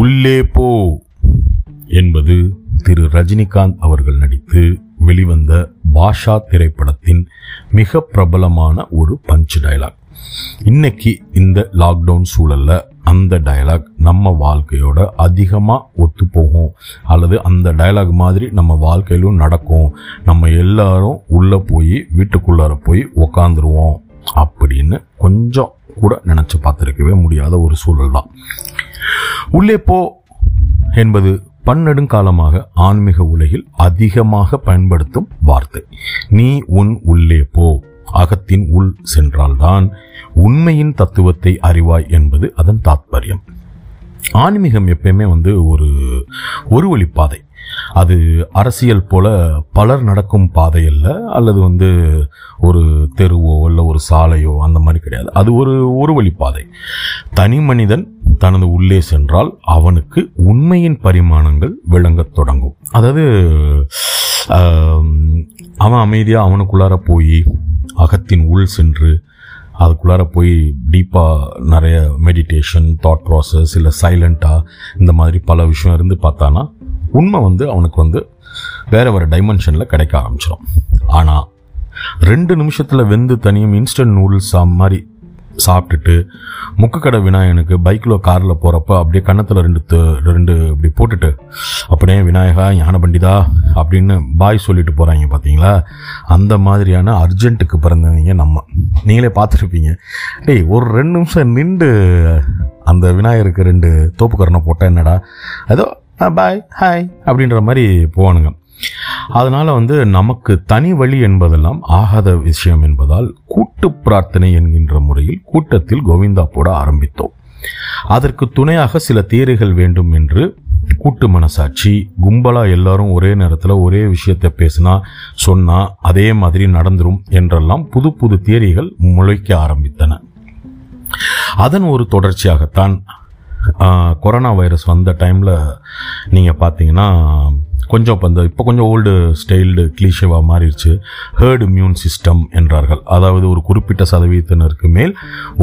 உள்ளே போ. என்பது திரு ரஜினிகாந்த் அவர்கள் நடித்து வெளிவந்த பாஷா திரைப்படத்தின் மிக பிரபலமான ஒரு பஞ்ச் டயலாக் இன்னைக்கு இந்த லாக்டவுன் சூழல்ல அந்த டயலாக் நம்ம வாழ்க்கையோட அதிகமாக ஒத்து போகும் அல்லது அந்த டயலாக் மாதிரி நம்ம வாழ்க்கையிலும் நடக்கும். நம்ம எல்லாரும் உள்ளே போய் வீட்டுக்குள்ளார போய் உக்காந்துருவோம். அப்படின்னு கொஞ்சம் கூட நினச்சி பார்த்துருக்கவே முடியாத ஒரு சூழல் தான் உள்ளே போ என்பது பன்னெடுங்காலமாக ஆன்மீக உலகில் அதிகமாக பயன்படுத்தும் வார்த்தை. நீ உன் உள்ளே போ. அகத்தின் உள் சென்றால்தான் உண்மையின் தத்துவத்தை அறிவாய் என்பது அதன் தாத்பரியம். ஆன்மீகம் எப்பயுமே வந்து ஒரு ஒரு வழிப்பாதை. அது அரசியல் போல பலர் நடக்கும் பாதை அல்லது வந்து ஒரு தெருவோ இல்லை ஒரு சாலையோ அந்த மாதிரி கிடையாது. அது ஒரு ஒரு வழிப்பாதை தனி மனிதன் தனது உள்ளே சென்றால் அவனுக்கு உண்மையின் பரிமாணங்கள் விளங்கத் தொடங்கும். அதாவது அவன் அமைதியாக அவனுக்குள்ளார போய் அகத்தின் உள் சென்று அதுக்குள்ளார போய் டீப்பாக நிறைய மெடிடேஷன் தாட் ப்ராசஸ் இல்லை சைலண்ட்டாக இந்த மாதிரி பல விஷயம் இருந்து பார்த்தானா உண்மை வந்து அவனுக்கு வந்து வேற ஒரு டைமென்ஷனில் கிடைக்க ஆரம்பிச்சிடும் ஆனால் ரெண்டு நிமிஷத்தில் வெந்து தனியும் இன்ஸ்டன்ட் நூடுல்ஸ் மாதிரி சாப்பிட்டுட்டு முக்குக்கடை விநாயகனுக்கு பைக்கில் காரில் போகிறப்ப அப்படியே கன்னத்தில் ரெண்டு ரெண்டு இப்படி போட்டுட்டு அப்படியே விநாயகா ஞான பண்டிதா அப்படின்னு பாய் சொல்லிட்டு போகிறாங்க பார்த்தீங்களா அந்த மாதிரியான அர்ஜென்ட்டுக்கு பிறந்தவங்க நம்ம. நீங்களே பார்த்துருப்பீங்க. டேய் ஒரு ரெண்டு நிமிஷம் நின்று அந்த விநாயகருக்கு ரெண்டு தோப்புக்கரணை போட்டால் என்னடா? ஏதோ பாய் ஹாய் அப்படின்ற மாதிரி போவானுங்க. அதனால் வந்து நமக்கு தனி வழி என்பதெல்லாம் ஆகாத விஷயம் என்பதால் கூட்டு பிரார்த்தனை என்கின்ற முறையில் கூட்டத்தில் கோவிந்தா போட ஆரம்பித்தோம். அதற்கு துணையாக சில தேரைகள் வேண்டும் என்று கூட்டு மனசாட்சி கும்பலா எல்லாரும் ஒரே நேரத்தில் ஒரே விஷயத்தை பேசினா சொன்னா அதே மாதிரி நடந்துரும் என்றெல்லாம் புது புது தியரிகள் முளைக்க ஆரம்பித்தன. அதன் ஒரு தொடர்ச்சியாகத்தான் கொரோனா வைரஸ் வந்த டைமில் நீங்கள் பார்த்தீங்கன்னா கொஞ்சம் இப்போ இந்த இப்போ கொஞ்சம் ஓல்டு ஸ்டைல்டு கிளீஷேவாக மாறிடுச்சு. ஹேர்டு இம்யூன் சிஸ்டம் என்றார்கள். அதாவது ஒரு குறிப்பிட்ட சதவீதத்தினருக்கு மேல்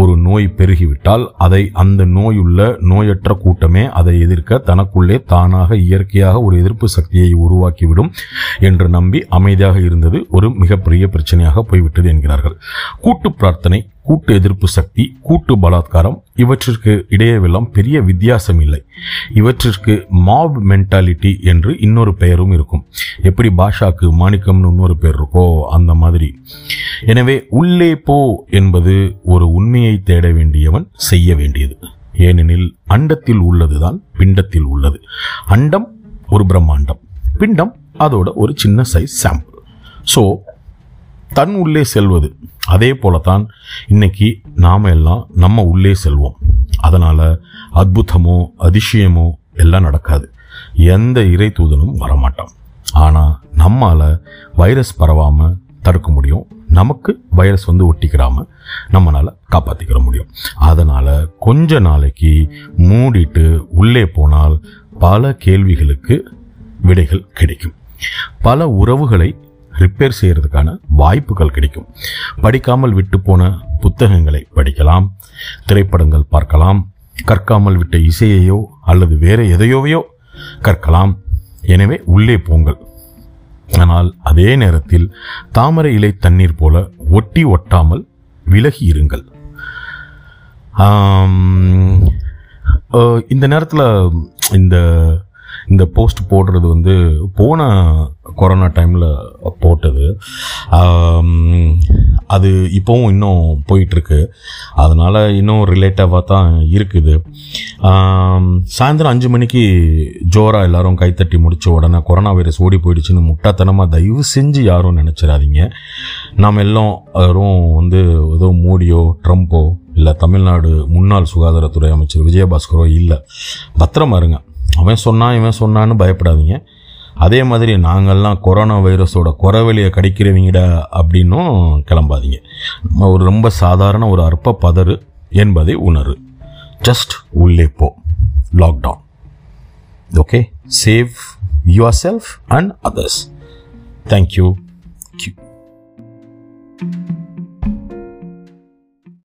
ஒரு நோய் பெருகிவிட்டால் அதை அந்த நோயுள்ள நோயற்ற கூட்டமே அதை எதிர்க்க தனக்குள்ளே தானாக இயற்கையாக ஒரு எதிர்ப்பு சக்தியை உருவாக்கிவிடும் என்று நம்பி அமைதியாக இருந்தது ஒரு மிகப்பெரிய பிரச்சனையாக போய்விட்டது என்கிறார்கள். கூட்டு பிரார்த்தனை கூட்டு எதிர்ப்பு சக்தி கூட்டு பலாத்காரம் இவற்றிற்கு இடையேவெல்லாம் பெரிய வித்தியாசம் இல்லை. இவற்றிற்கு மாப் மென்டாலிட்டி என்று இன்னொரு பெயரும் இருக்கும். எப்படி பாஷாக்கு மாணிக்கம்னு இன்னொரு பெயர் இருக்கோ அந்த மாதிரி. எனவே உள்ளே போ என்பது ஒரு உண்மையை தேட வேண்டியவன் செய்ய வேண்டியது. ஏனெனில் அண்டத்தில் உள்ளதுதான் பிண்டத்தில் உள்ளது. அண்டம் ஒரு பிரம்மாண்டம் பிண்டம் அதோட ஒரு சின்ன சைஸ் சாம்பிள் ஸோ தன் உள்ளே செல்வது. அதே போலத்தான் இன்னைக்கு நாம் எல்லாம் நம்ம உள்ளே செல்வோம். அதனால் அற்புதமோ அதிசயமோ எல்லாம் நடக்காது. எந்த இறை தூதனும் வரமாட்டான். ஆனால் நம்மால் வைரஸ் பரவாமல் தடுக்க முடியும். நமக்கு வைரஸ் வந்து ஒட்டிக்கிறாமல் நம்மளால் காப்பாற்றிக்கிற முடியும். அதனால் கொஞ்ச நாளைக்கு மூடிட்டு உள்ளே போனால் பல கேள்விகளுக்கு விடைகள் கிடைக்கும். பல உறவுகளை ரிப்பேர் செய்கிறதுக்கான வாய்ப்புகள் கிடைக்கும். படிக்காமல் விட்டு போன புத்தகங்களை படிக்கலாம் திரைப்படங்கள் பார்க்கலாம் கற்காமல் விட்ட இசையையோ அல்லது வேறு எதையோவையோ கற்கலாம். எனவே உள்ளே போங்கள். ஆனால் அதே நேரத்தில் தாமரை இலை தண்ணீர் போல ஒட்டி ஒட்டாமல் விலகி இருங்கள். இந்த நேரத்தில் இந்த இந்த போஸ்ட் போடுறது வந்து போன கொரோனா டைமில் போட்டது. அது இப்போவும் இன்னும் போயிட்டுருக்கு. அதனால் இன்னும் ரிலேட்டிவாக தான் இருக்குது. சாயந்தரம் அஞ்சு மணிக்கு ஜோராக எல்லாரும் கைத்தட்டி முடித்த உடனே கொரோனா வைரஸ் ஓடி போயிடுச்சுன்னு முட்டாத்தனமாக தயவு செஞ்சு யாரும் நினச்சிடாதீங்க. நாம் எல்லாம் யாரும் வந்து ஏதோ மோடியோ ட்ரம்ப்போ இல்லை தமிழ்நாடு முன்னாள் சுகாதாரத்துறை அமைச்சர் விஜயபாஸ்கரோ இல்லை. பத்திரமா இருங்க. அவன் சொன்னான் இவன் சொன்னான்னு பயப்படாதீங்க. அதே மாதிரி நாங்கள்லாம் கொரோனா வைரஸோட குறவெளியை கடிக்கிறவங்கடா அப்படின்னும் கிளம்பாதீங்க. நம்ம ஒரு ரொம்ப சாதாரண ஒரு அற்ப பதறு என்பதை உணரு. ஜஸ்ட் உள்ளே போ. Lockdown okay save yourself and others thank you